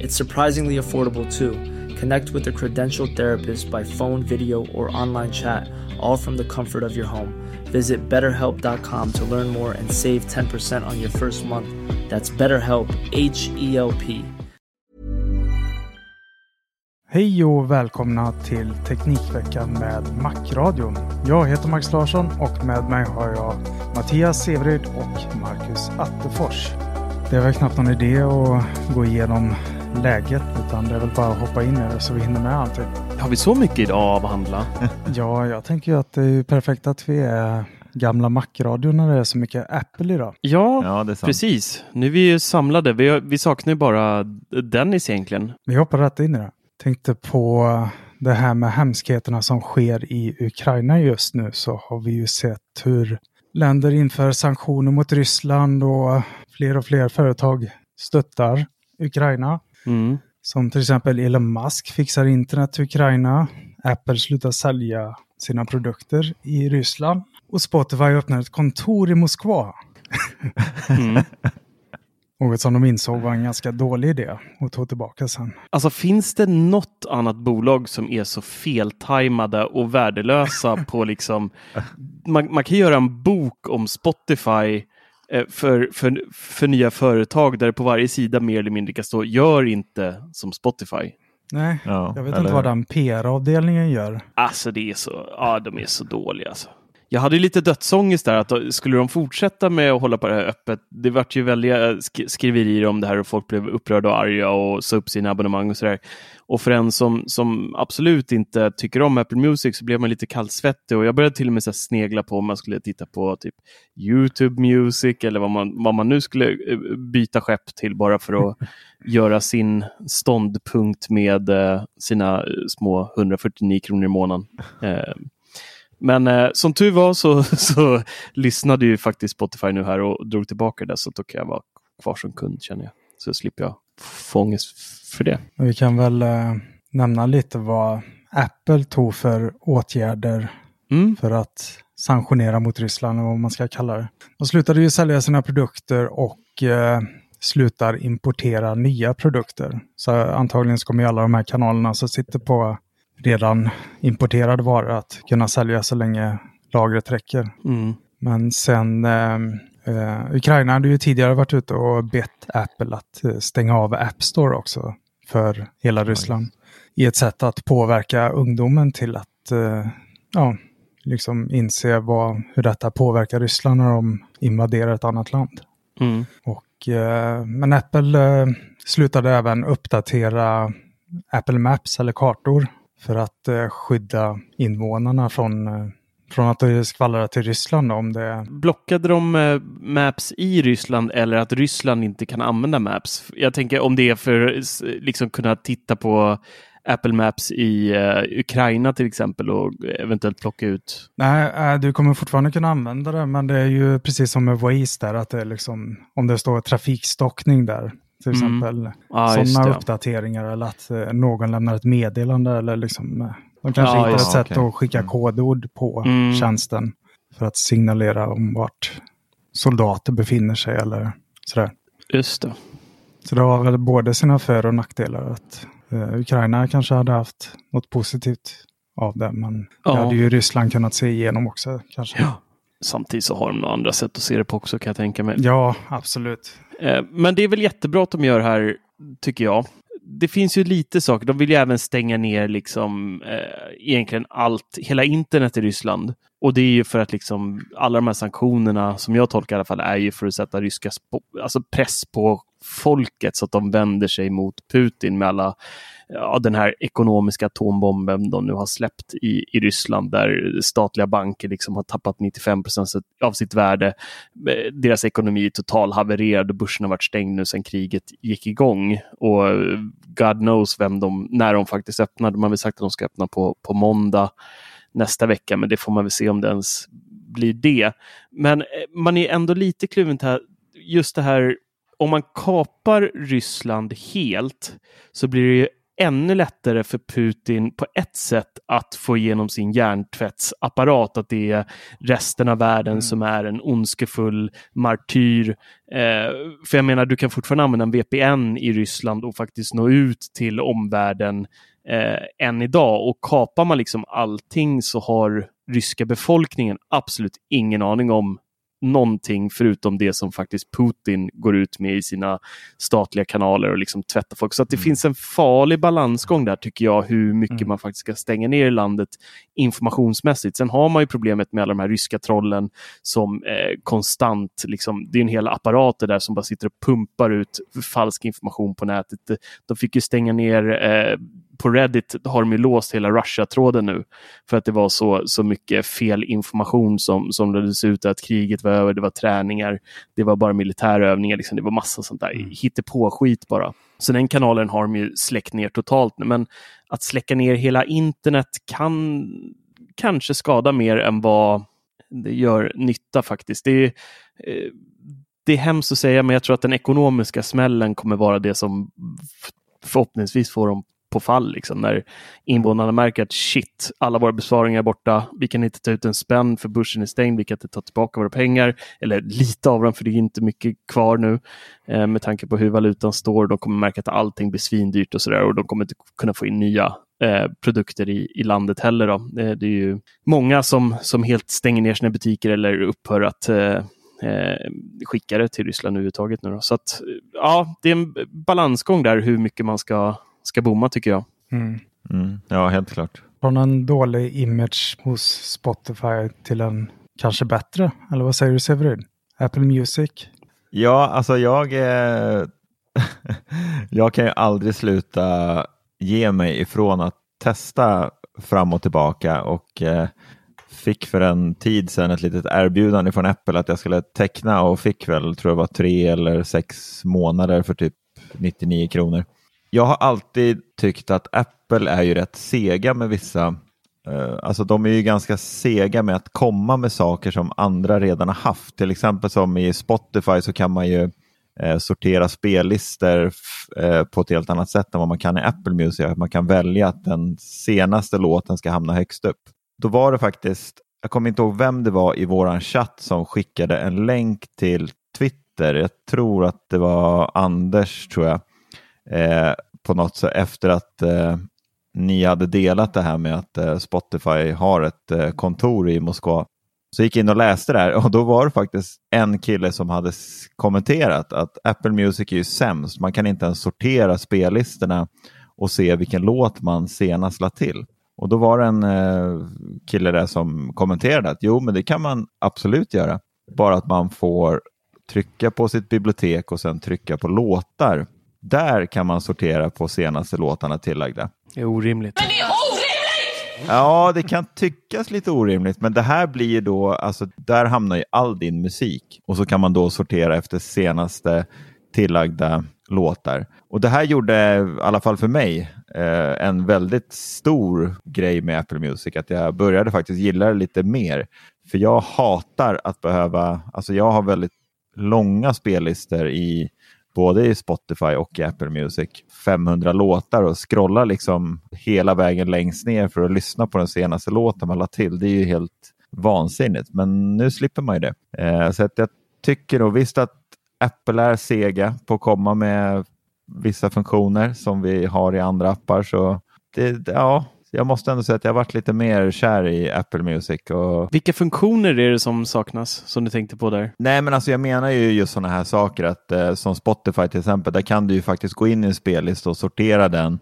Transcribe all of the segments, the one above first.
It's surprisingly affordable too. Connect with a credentialed therapist by phone, video, or online chat, all from the comfort of your home. Visit betterhelp.com to learn more and save 10% on your first month. That's BetterHelp, H E L P. Hej och välkomna till Teknikveckan med Macradion. Jag heter Max Larsson och med mig har jag Mattias Severid och Marcus Attefors. Det är väl knappt någon idé att gå igenom läget utan det är väl bara att hoppa in i det så vi hinner med allting. Har vi så mycket idag att avhandla? Ja, jag tänker ju att det är perfekt att vi är gamla Macradion när det är så mycket Apple idag. Ja, Ja, det är sant. precis. Nu är vi ju samlade. Vi, har- vi saknar ju bara Dennis egentligen. Vi hoppar rätt in i det. Tänkte på det här med hemskheterna som sker i Ukraina just nu så har vi ju sett hur länder inför sanktioner mot Ryssland och fler och fler företag stöttar Ukraina. Mm. Som till exempel Elon Musk fixar internet till Ukraina. Apple slutar sälja sina produkter i Ryssland. Och Spotify öppnar ett kontor i Moskva. Mm. Något som de insåg var en ganska dålig idé och tog tillbaka sen. Alltså finns det något annat bolag som är så feltajmade och värdelösa på liksom... Man, man kan göra en bok om Spotify för, för, för nya företag där det på varje sida mer eller mindre kan stå gör inte som Spotify. Nej, Ja, jag vet eller inte vad den PR-avdelningen gör. Alltså det är så, ja de är så dåliga alltså. Jag hade lite dödsångest där, att skulle de fortsätta med att hålla på det här öppet? Det vart ju väldiga sk- skriverier om det här och folk blev upprörda och arga och sa upp sina abonnemang och sådär. Och för en som, som absolut inte tycker om Apple Music så blev man lite kallsvettig och jag började till och med så snegla på om man skulle titta på typ YouTube Music eller vad man, vad man nu skulle eh, byta skepp till bara för att göra sin ståndpunkt med eh, sina eh, små 149 kronor i månaden. Men eh, som tur var så, så lyssnade ju faktiskt Spotify nu här och drog tillbaka det så då kan jag vara kvar som kund känner jag. Så slipper jag få ångest för det. Vi kan väl eh, nämna lite vad Apple tog för åtgärder Mm. för att sanktionera mot Ryssland och vad man ska kalla det. De slutade ju sälja sina produkter och eh, slutar importera nya produkter. Så antagligen så kommer ju alla de här kanalerna som sitter på redan importerade varor att kunna sälja så länge lagret räcker. Mm. Men sen eh, eh, Ukraina hade ju tidigare varit ute och bett Apple att eh, stänga av App Store också för hela Ryssland. I ett sätt att påverka ungdomen till att eh, ja, liksom inse vad, hur detta påverkar Ryssland när de invaderar ett annat land. Mm. Och, eh, men Apple eh, slutade även uppdatera Apple Maps eller kartor för att eh, skydda invånarna från, eh, från att det skvallrar till Ryssland om det. Blockade de eh, Maps i Ryssland eller att Ryssland inte kan använda Maps? Jag tänker om det är för att liksom kunna titta på Apple Maps i eh, Ukraina till exempel och eventuellt plocka ut. Nej, du kommer fortfarande kunna använda det, men det är ju precis som med Waze där, att det liksom, om det står trafikstockning där, till Mm. exempel, just sådana uppdateringar eller att eh, någon lämnar ett meddelande eller liksom, eh, de kanske Ja, hittar ett sätt Okej. att skicka Mm. kodord på Mm. tjänsten för att signalera om vart soldater befinner sig eller sådär. Just det. Så det har väl både sina för och nackdelar. Att eh, Ukraina kanske hade haft något positivt av det, men Ja. det hade ju Ryssland kunnat se igenom också kanske. Ja. Samtidigt så har de några andra sätt att se det på också kan jag tänka mig. Ja, absolut. Eh, Men det är väl jättebra att de gör här, tycker jag. Det finns ju lite saker. De vill ju även stänga ner liksom eh, egentligen allt, hela internet i Ryssland. Och det är ju för att liksom alla de här sanktionerna, som jag tolkar i alla fall, är ju för att sätta ryska alltså press på folket så att de vänder sig mot Putin med alla ja, den här ekonomiska atombomben de nu har släppt i, i Ryssland där statliga banker liksom har tappat 95 procent av sitt värde. Eh, deras ekonomi är total havererad och börsen har varit stängd nu sedan kriget gick igång. Och eh, God knows vem de, när de faktiskt öppnar. De har väl sagt att de ska öppna på, på måndag nästa vecka, men det får man väl se om det ens blir det. Men eh, man är ändå lite kluven till just det här om man kapar Ryssland helt så blir det ju ännu lättare för Putin på ett sätt att få igenom sin hjärntvättsapparat, att det är resten av världen som är en ondskefull martyr. Eh, för jag menar, du kan fortfarande använda en VPN i Ryssland och faktiskt nå ut till omvärlden eh, än idag. Och kapar man liksom allting så har ryska befolkningen absolut ingen aning om någonting förutom det som faktiskt Putin går ut med i sina statliga kanaler och liksom tvättar folk. Så att det finns en farlig balansgång där tycker jag, hur mycket man faktiskt ska stänga ner landet informationsmässigt. Sen har man ju problemet med alla de här ryska trollen som eh, konstant, liksom, det är en hel apparat där som bara sitter och pumpar ut falsk information på nätet. De fick ju stänga ner eh, på Reddit har de ju låst hela Russia-tråden nu för att det var så, så mycket fel information som, som lades ut att kriget var över, det var träningar, det var bara militärövningar, liksom, det var massa sånt där hittepå-skit bara. Så den kanalen har de ju släckt ner totalt nu, men att släcka ner hela internet kan kanske skada mer än vad det gör nytta faktiskt. Det är, eh, det är hemskt att säga, men jag tror att den ekonomiska smällen kommer vara det som förhoppningsvis får dem på fall. Liksom, när invånarna märker att shit, alla våra besparingar är borta. Vi kan inte ta ut en spänn för börsen är stängd. Vi kan inte ta tillbaka våra pengar. Eller lite av dem, för det är inte mycket kvar nu. Eh, med tanke på hur valutan står. De kommer märka att allting blir svindyrt och sådär. Och de kommer inte kunna få in nya eh, produkter i, i landet heller. Då. Eh, det är ju många som, som helt stänger ner sina butiker eller upphör att eh, eh, skicka det till Ryssland överhuvudtaget. Nu då. Så att, eh, ja, det är en balansgång där hur mycket man ska, ska bomma tycker jag. Mm. Mm. Ja, helt klart. Från en dålig image hos Spotify till en kanske bättre? Eller vad säger du Severin? Apple Music? Ja, alltså jag, eh, jag kan ju aldrig sluta ge mig ifrån att testa fram och tillbaka och eh, fick för en tid sedan ett litet erbjudande från Apple att jag skulle teckna och fick väl, tror jag var tre eller sex månader för typ 99 kronor. Jag har alltid tyckt att Apple är ju rätt sega med vissa Eh, Alltså de är ju ganska sega med att komma med saker som andra redan har haft. Till exempel som i Spotify så kan man ju eh, sortera spellistor eh, på ett helt annat sätt än vad man kan i Apple Music. Att Man kan välja att den senaste låten ska hamna högst upp. Då var det faktiskt, jag kommer inte ihåg vem det var i våran chatt som skickade en länk till Twitter. Jag tror att det var Anders, tror jag. Eh, på något sätt efter att eh, ni hade delat det här med att eh, Spotify har ett eh, kontor i Moskva. Så gick jag in och läste det här och då var det faktiskt en kille som hade kommenterat att Apple Music är ju sämst. Man kan inte ens sortera spellistorna och se vilken låt man senast lade till. Och då var det en eh, kille där som kommenterade att jo, men det kan man absolut göra. Bara att man får trycka på sitt bibliotek och sen trycka på låtar. Där kan man sortera på senaste låtarna tillagda. Det är orimligt. Ja, det kan tyckas lite orimligt, men det här blir då, alltså där hamnar ju all din musik och så kan man då sortera efter senaste tillagda låtar. Och det här gjorde, i alla fall för mig, eh, en väldigt stor grej med Apple Music, att jag började faktiskt gilla det lite mer. För jag hatar att behöva, alltså jag har väldigt långa spellistor i både i Spotify och i Apple Music. 500 låtar och scrolla liksom hela vägen längst ner för att lyssna på den senaste låten man lade till. Det är ju helt vansinnigt, men nu slipper man ju det. Eh, så att jag tycker nog visst att Apple är sega på att komma med vissa funktioner som vi har i andra appar. Så det, ja, jag måste ändå säga att jag varit lite mer kär i Apple Music. Och... Vilka funktioner är det som saknas som du tänkte på där? Nej, men alltså jag menar ju just sådana här saker att eh, som Spotify till exempel, där kan du ju faktiskt gå in i en spellista och sortera den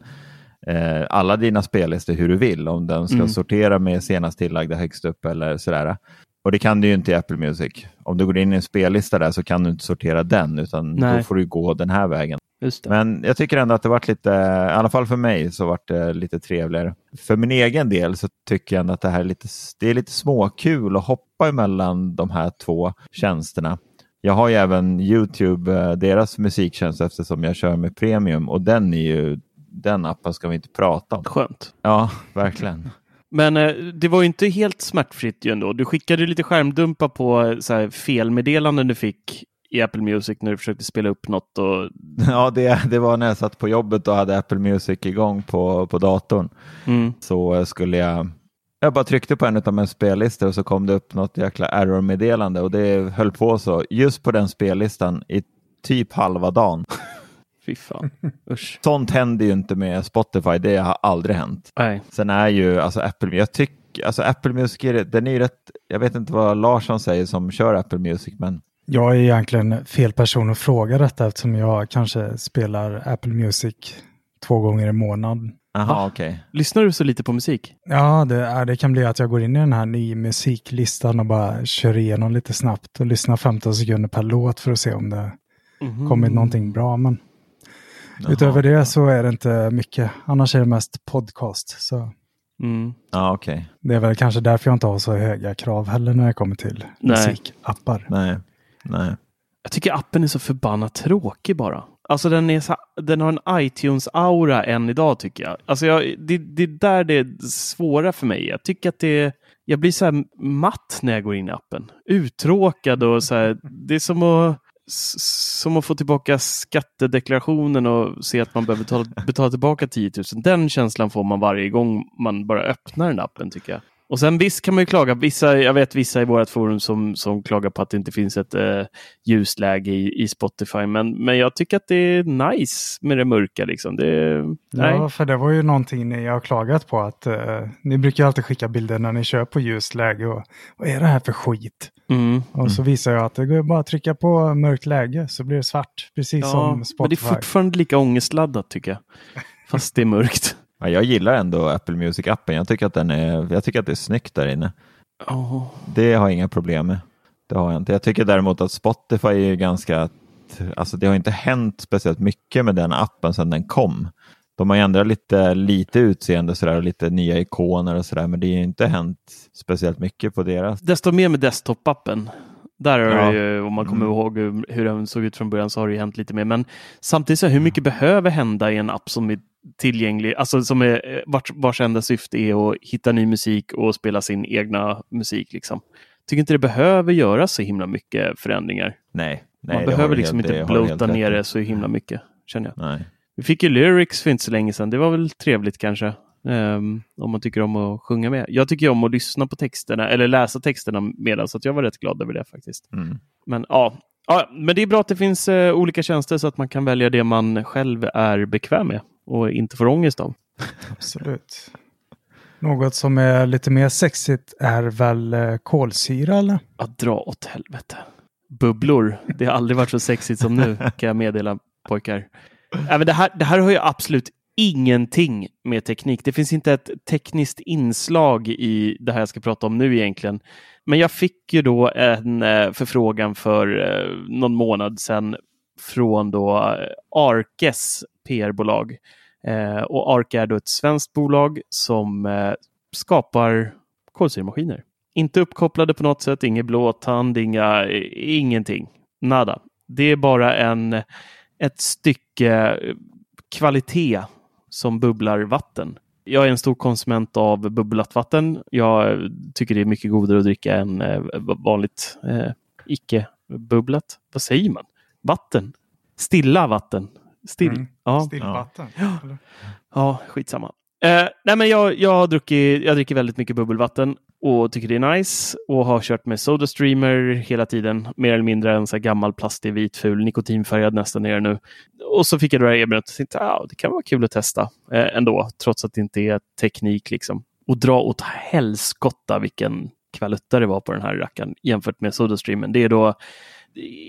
eh, alla dina spellistor hur du vill. Om den ska Mm. sortera med senast tillagda högst upp eller sådär. Och det kan du ju inte i Apple Music. Om du går in i en spellista där så kan du inte sortera den utan Nej. då får du gå den här vägen. Men jag tycker ändå att det varit lite, i alla fall för mig, så varit det lite trevligare. För min egen del så tycker jag ändå att det här är lite, det är lite småkul att hoppa emellan de här två tjänsterna. Jag har ju även Youtube, eh, deras musiktjänst eftersom jag kör med premium och den är ju, den appen ska vi inte prata om. Skönt. Ja, verkligen. Men eh, det var ju inte helt smärtfritt ju ändå. Du skickade lite skärmdumpar på eh, så här, felmeddelanden du fick i Apple Music när du försökte spela upp något. Och... Ja, det, det var när jag satt på jobbet och hade Apple Music igång på, på datorn. Mm. så skulle jag jag bara tryckte på en av mina spellistor och så kom det upp något jäkla error-meddelande och det höll på så just på den spellistan i typ halva dagen. Fy fan. Usch. Sånt händer ju inte med Spotify, det har aldrig hänt. Nej. Sen är ju alltså Apple, jag tycker, alltså Apple Music, är- den är ju rätt, jag vet inte vad Larsson säger som kör Apple Music, men Jag är egentligen fel person att fråga detta eftersom jag kanske spelar Apple Music två gånger i månaden. aha, okej. Lyssnar du så lite på musik? Ja, det, det kan bli att jag går in i den här ny musiklistan och bara kör igenom lite snabbt och lyssnar 15 sekunder per låt för att se om det kommit någonting bra. Men Jaha. utöver det så är det inte mycket. Annars är det mest podcast. Så Mm. Ja, okej. det är väl kanske därför jag inte har så höga krav heller när det kommer till Nej. musikappar. Nej, nej. Jag tycker appen är så förbannat tråkig bara. Alltså den, är så, den har en iTunes-aura än idag tycker jag. Alltså jag, det, det är där det är svåra för mig. Jag tycker att det jag blir så här matt när jag går in i appen. Uttråkad och så här, det är som att, som att få tillbaka skattedeklarationen och se att man behöver betala, betala tillbaka 10 000. Den känslan får man varje gång man bara öppnar den appen tycker jag. Och sen visst kan man ju klaga, vissa, jag vet vissa i vårt forum som, som klagar på att det inte finns ett eh, ljusläge i, i Spotify, men, men jag tycker att det är nice med det mörka. Liksom. Det, nej. Ja, för det var ju någonting ni har klagat på att eh, ni brukar alltid skicka bilder när ni kör på ljust läge och vad är det här för skit? Mm. Och så visar jag att det går bara att trycka på mörkt läge så blir det svart, precis Ja, som men det är Spotify. fortfarande lika ångestladdat tycker jag. Fast det är mörkt. Ja, jag gillar ändå Apple Music-appen. Jag tycker att den är, jag tycker att det är snyggt där inne. Oh. Det har jag inga problem med. Det har jag inte. Jag tycker däremot att Spotify är ganska, alltså det har inte hänt speciellt mycket med den appen sedan den kom. De har ändrat lite, lite utseende sådär, och lite nya ikoner och sådär, men det har inte hänt speciellt mycket på deras. Desto mer med desktop-appen. Där har Ja. ju, om man kommer Mm. ihåg hur, den såg ut från början så har det ju hänt lite mer. Men samtidigt så hur mycket behöver hända i en app som är tillgänglig, alltså som är eh, vars, vars enda syfte är att hitta ny musik och spela sin egna musik. Liksom. Tycker inte det behöver göra så himla mycket förändringar. Nej, nej man behöver liksom helt- inte rätt ner det så himla mycket, känner jag. Nej. Vi fick ju lyrics för inte så länge sedan. Det var väl trevligt kanske. ehm, om man tycker om att sjunga med. Jag tycker om att lyssna på texterna eller läsa texterna medan så jag var rätt glad över det faktiskt. Mm. Men ja, ja men det är bra att det finns eh, olika tjänster så att man kan välja det man själv är bekväm med och inte får ångest av. Absolut. Något som är lite mer sexigt är väl eh, kolsyra eller? Att dra åt helvete. Bubblor, det har aldrig varit så sexigt som nu kan jag meddela pojkar. Även det, här, det här har ju absolut ingenting med teknik. Det finns inte ett tekniskt inslag i det här jag ska prata om nu egentligen. Men jag fick ju då en eh, förfrågan för eh, någon månad sedan från då Arkes PR-bolag. Eh, och Arc är då ett svenskt bolag som eh, skapar kolsyremaskiner. Inte uppkopplade på något sätt, ingen blåtand, inga, ingenting. Nada. Det är bara en, ett stycke eh, kvalitet som bubblar vatten. Jag är en stor konsument av bubblat vatten. Jag eh, tycker det är mycket godare att dricka än eh, vanligt eh, icke-bubblat. Vad säger man? Vatten. Stilla vatten. Still. Mm. Ja. Stillvatten. eller? Ja, skitsamma. Eh, nej, men jag, jag, har druckit, jag dricker väldigt mycket bubbelvatten och tycker det är nice och har kört med Sodastreamer hela tiden. Mer eller mindre en så gammal plastig vit ful nikotinfärgad nästan är nu. Och så fick jag det här erbjudandet och tänkte ah, det kan vara kul att testa eh, ändå, trots att det inte är teknik liksom. Och dra åt helskotta vilken kvalutta det var på den här rackaren jämfört med Sodastreamen. Det är då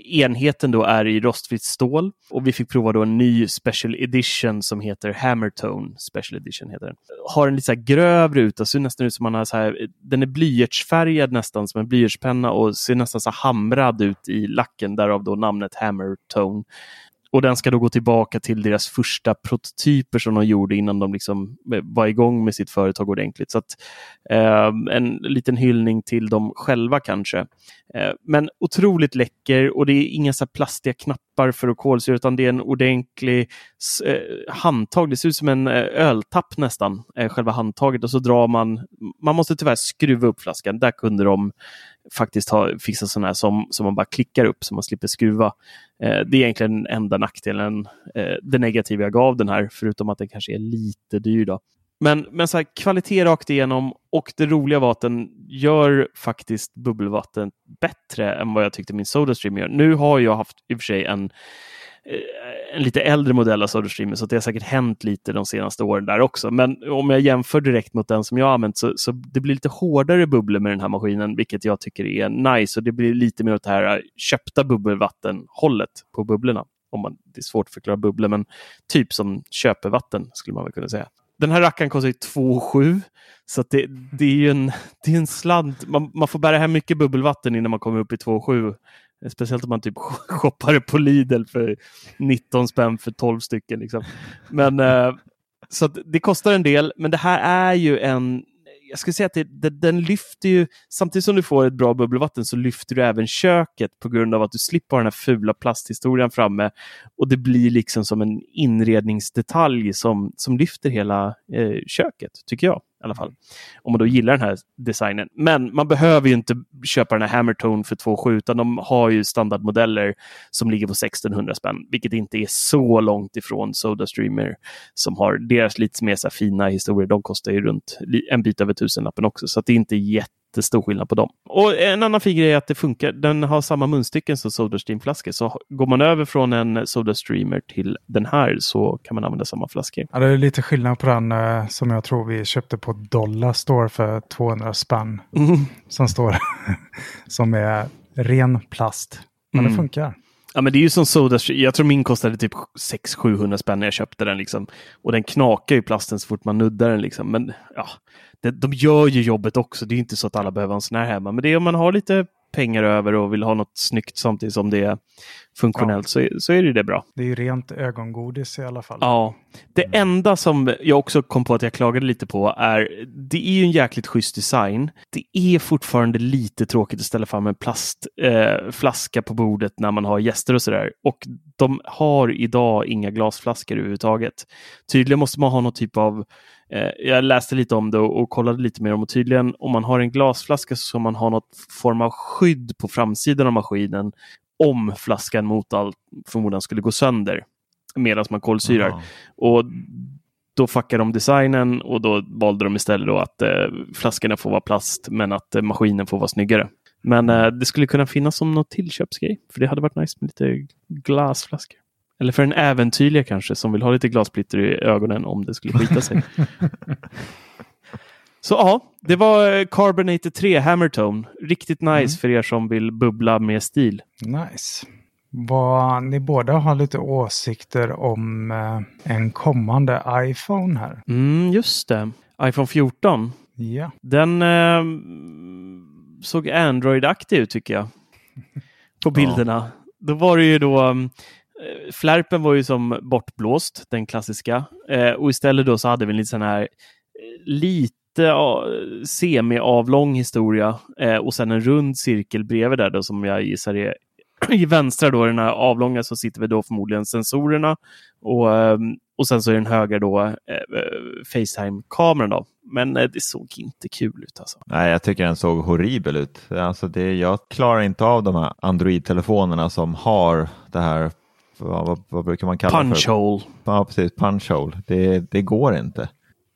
enheten då är i rostfritt stål och vi fick prova då en ny special edition som heter Hammertone Special Edition. heter den. Har en lite så grövre ut, alltså ser nästan ut som man har så här, den är blyertsfärgad nästan som en blyertspenna och ser nästan så hamrad ut i lacken, därav då namnet Hammertone. Och den ska då gå tillbaka till deras första prototyper som de gjorde innan de liksom eh, var igång med sitt företag ordentligt. Så att, eh, en liten hyllning till dem själva kanske. Eh, men otroligt läcker och det är inga så plastiga knappar för att kolsyra utan det är en ordentlig eh, handtag. Det ser ut som en eh, öltapp nästan, eh, själva handtaget och så drar man. Man måste tyvärr skruva upp flaskan. Där kunde de faktiskt ha fixat sådana här som, som man bara klickar upp så man slipper skruva. Eh, det är egentligen den enda nackdelen, eh, det negativa jag gav den här, förutom att den kanske är lite dyr. Då. Men, men så här, kvalitet rakt igenom och det roliga var att den gör faktiskt bubbelvatten bättre än vad jag tyckte min Sodastream gör. Nu har jag haft i och för sig en Eh, en lite äldre modell av SodaStreamer så det har säkert hänt lite de senaste åren där också. Men om jag jämför direkt mot den som jag har använt så, så det blir lite hårdare bubblor med den här maskinen, vilket jag tycker är nice. Och det blir lite mer åt det här köpta bubbelvatten-hållet på bubblorna. Om man, det är svårt att förklara bubblor, men typ som köpevatten skulle man väl kunna säga. Den här rackaren kostar 2,7 så det, det, är ju en, det är en slant. Man, man får bära hem mycket bubbelvatten innan man kommer upp i 2,7 Speciellt om man typ shoppar det på Lidl för 19 spänn för 12 stycken. Liksom. Men, eh, så det kostar en del, men det här är ju en jag skulle säga att det, det, den lyfter ju, samtidigt som du får ett bra bubbelvatten så lyfter du även köket på grund av att du slipper den här fula plasthistorien framme och det blir liksom som en inredningsdetalj som, som lyfter hela eh, köket, tycker jag i alla fall. Om man då gillar den här designen. Men man behöver ju inte köpa den här Hammertone för 2,7 utan de har ju standardmodeller som ligger på 1600 spänn, vilket inte är så långt ifrån Sodastreamer som har deras lite mer så fina historier. De kostar ju runt en bit över tusenlappen också, så det är inte jätte jättestor skillnad på dem. Och en annan fin grej är att det funkar. Den har samma munstycken som Sodastream-flaskor. Så går man över från en Sodastreamer till den här så kan man använda samma flaskor. Ja, det är lite skillnad på den eh, som jag tror vi köpte på Dollar Store för 200 spänn. Mm. Som står som är ren plast. Men mm. det funkar. Ja, men det är ju som Soda Jag tror min kostade typ 600-700 spänn när jag köpte den. Liksom. Och den knakar ju plasten så fort man nuddar den. Liksom. Men ja, det, de gör ju jobbet också. Det är inte så att alla behöver en sån här hemma. Men det är om man har lite pengar över och vill ha något snyggt samtidigt som det är funktionellt ja. så, så är det, det bra. Det är ju rent ögongodis i alla fall. Ja. Det enda som jag också kom på att jag klagade lite på är det är ju en jäkligt schysst design. Det är fortfarande lite tråkigt att ställa fram en plastflaska eh, på bordet när man har gäster och sådär. Och de har idag inga glasflaskor överhuvudtaget. Tydligen måste man ha någon typ av Eh, jag läste lite om det och, och, kollade lite mer om och tydligen om man har en glasflaska så ska man ha något form av skydd på framsidan av maskinen om flaskan mot allt förmodan skulle gå sönder medan man kolsyrar. Aha. Och då fuckade de designen och då valde de istället att eh, flaskorna får vara plast men att eh, maskinen får vara snyggare. Men eh, det skulle kunna finnas som något tillköpsgrej, för det hade varit nice med lite glasflaskor. Eller för en äventyrliga kanske som vill ha lite glassplitter i ögonen om det skulle skita sig. Så ja, det var eh, Carbonated 3 Hammertone. Riktigt nice mm. för er som vill bubbla med stil. Nice. Vad, ni båda har lite åsikter om eh, en kommande iPhone här. Mm, just det. iPhone 14. Ja. Den eh, såg Android-aktig ut tycker jag. På bilderna. Ja. Då var det ju då um, Eh, flärpen var ju som bortblåst, den klassiska. Eh, och istället då så hade vi en lite sån här eh, lite semi-avlång historia eh, och sen en rund cirkel bredvid där då som jag gissar är i vänstra då, den här avlånga, så sitter vi då förmodligen sensorerna och, ehm, och sen så är den höger då eh, eh, Facetime-kameran då. Men eh, det såg inte kul ut alltså. Nej, jag tycker den såg horribel ut. Alltså det, jag klarar inte av de här Android-telefonerna som har det här vad, vad, brukar man kalla punch för? Hole. Ja, precis. Punch hole. Det, det går inte.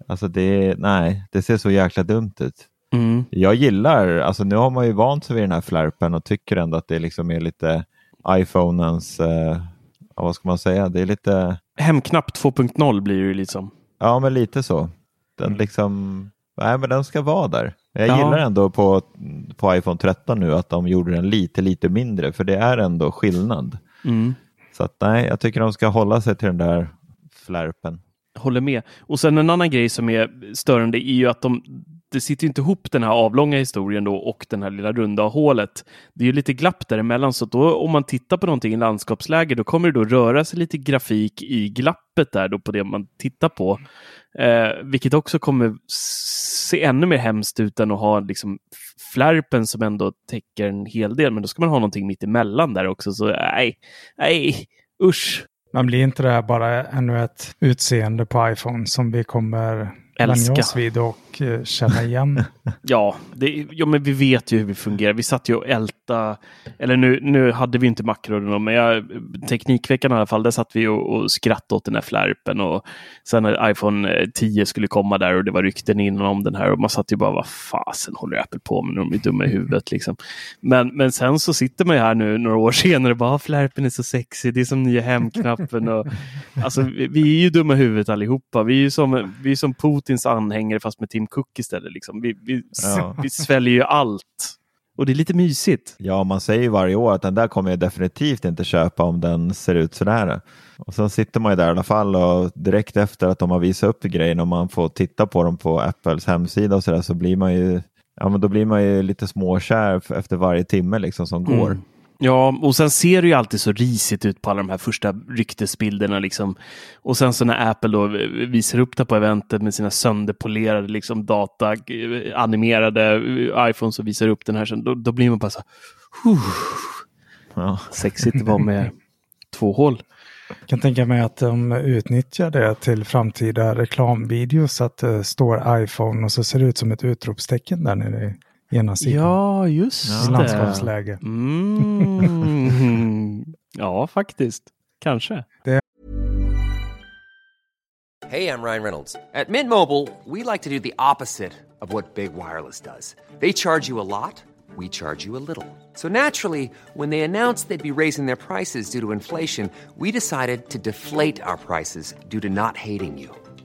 Alltså det, nej, det ser så jäkla dumt ut. Mm. Jag gillar, alltså nu har man ju vant sig vid den här flärpen och tycker ändå att det liksom är lite iPhonens, eh, vad ska man säga, det är lite... Hemknapp 2.0 blir det ju liksom. Ja, men lite så. Den Mm. liksom, nej men den ska vara där. Jag Ja. gillar ändå på, på iPhone 13 nu att de gjorde den lite, lite mindre, för det är ändå skillnad. Mm. Så att nej, jag tycker de ska hålla sig till den där flärpen. Håller med. Och sen en annan grej som är störande är ju att de, det sitter inte ihop den här avlånga historien då och den här lilla runda hålet. Det är ju lite glapp däremellan så då om man tittar på någonting i landskapsläge då kommer det då röra sig lite grafik i glappet där då på det man tittar på. Eh, vilket också kommer se ännu mer hemskt ut än att ha liksom flärpen som ändå täcker en hel del. Men då ska man ha någonting mitt emellan där också. Så nej, nej, usch. Men blir inte det här bara ännu ett utseende på iPhone som vi kommer Älska. oss vid och och eh, känna igen? Ja, det, ja, men vi vet ju hur vi fungerar. Vi satt ju och älta, eller nu, nu hade vi inte makron, men jag, Teknikveckan i alla fall, där satt vi och, och skrattade åt den här flärpen och sen när iPhone eh, 10 skulle komma där och det var rykten innan om den här och man satt ju bara, vad fasen håller Apple på med? De är dumma i huvudet liksom. Men, men sen så sitter man ju här nu några år senare och bara, ah, flärpen är så sexig, det är som nya hemknappen och alltså vi, vi är ju dumma i huvudet allihopa. Vi är ju som, vi är som Putins anhängare fast med Tim Cook istället. Liksom. Vi, vi, Ja. vi sväljer ju allt. Och det är lite mysigt. Ja, man säger ju varje år att den där kommer jag definitivt inte köpa om den ser ut sådär. Och sen sitter man ju där i alla fall och direkt efter att de har visat upp grejen och man får titta på dem på Apples hemsida och sådär så blir man ju Ja, men då blir man ju lite småkär efter varje timme liksom som går. Ja, och sen ser det ju alltid så risigt ut på alla de här första ryktesbilderna. Liksom. Och sen så när Apple då visar upp det på eventet med sina sönderpolerade liksom, data, eh, animerade eh, iPhones och visar upp den här, sen, då, då blir man bara så här, "Huh, Ja. sexigt det var med två hål. Jag kan tänka mig att de utnyttjar det till framtida reklamvideos. Att det står iPhone och så ser det ut som ett utropstecken där nere i ena sidan. Ja, just I det. landskapsläge. Mm. ja, faktiskt. Kanske. Hey, I'm Ryan Reynolds. At Mint Mobile, we like to do the opposite of what Big Wireless does. They charge you a lot, we charge you a little. So naturally, when they announced they'd be raising their prices due to inflation, we decided to deflate our prices due to not hating you.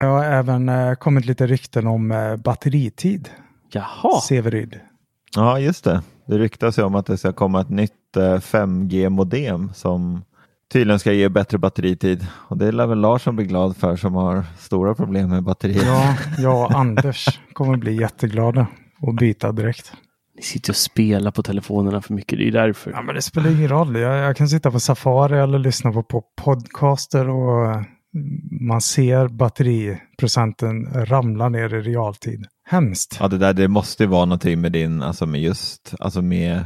Det har även eh, kommit lite rykten om eh, batteritid. Jaha. Severyd. Ja, just det. Det ryktas ju om att det ska komma ett nytt eh, 5G-modem som tydligen ska ge bättre batteritid. Och det lär väl Larsson bli glad för som har stora problem med batteriet. Ja, jag och Anders kommer bli jätteglada och byta direkt. Ni sitter och spelar på telefonerna för mycket, det är därför. Ja, men det spelar ingen roll. Jag, jag kan sitta på Safari eller lyssna på, på podcaster och eh, man ser batteriprocenten ramla ner i realtid. Hemskt. Ja, det där det måste ju vara någonting med din, alltså med just, alltså med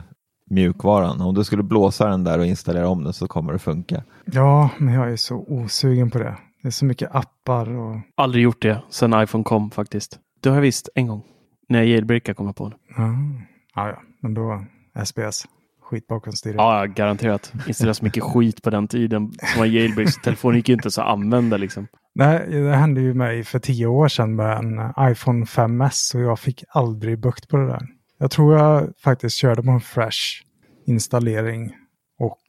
mjukvaran. Om du skulle blåsa den där och installera om den så kommer det funka. Ja, men jag är så osugen på det. Det är så mycket appar och... Aldrig gjort det sedan iPhone kom faktiskt. Det har jag visst en gång. När jag jailbreakade kom jag på det. Ja, ja, ja. men då SBS. Skit bakom styret. Ja, garanterat. Installera så mycket skit på den tiden som var jailbreak. Så telefonen gick ju inte så att använda liksom. Nej, det hände ju mig för tio år sedan med en iPhone 5S och jag fick aldrig bukt på det där. Jag tror jag faktiskt körde på en fresh installering och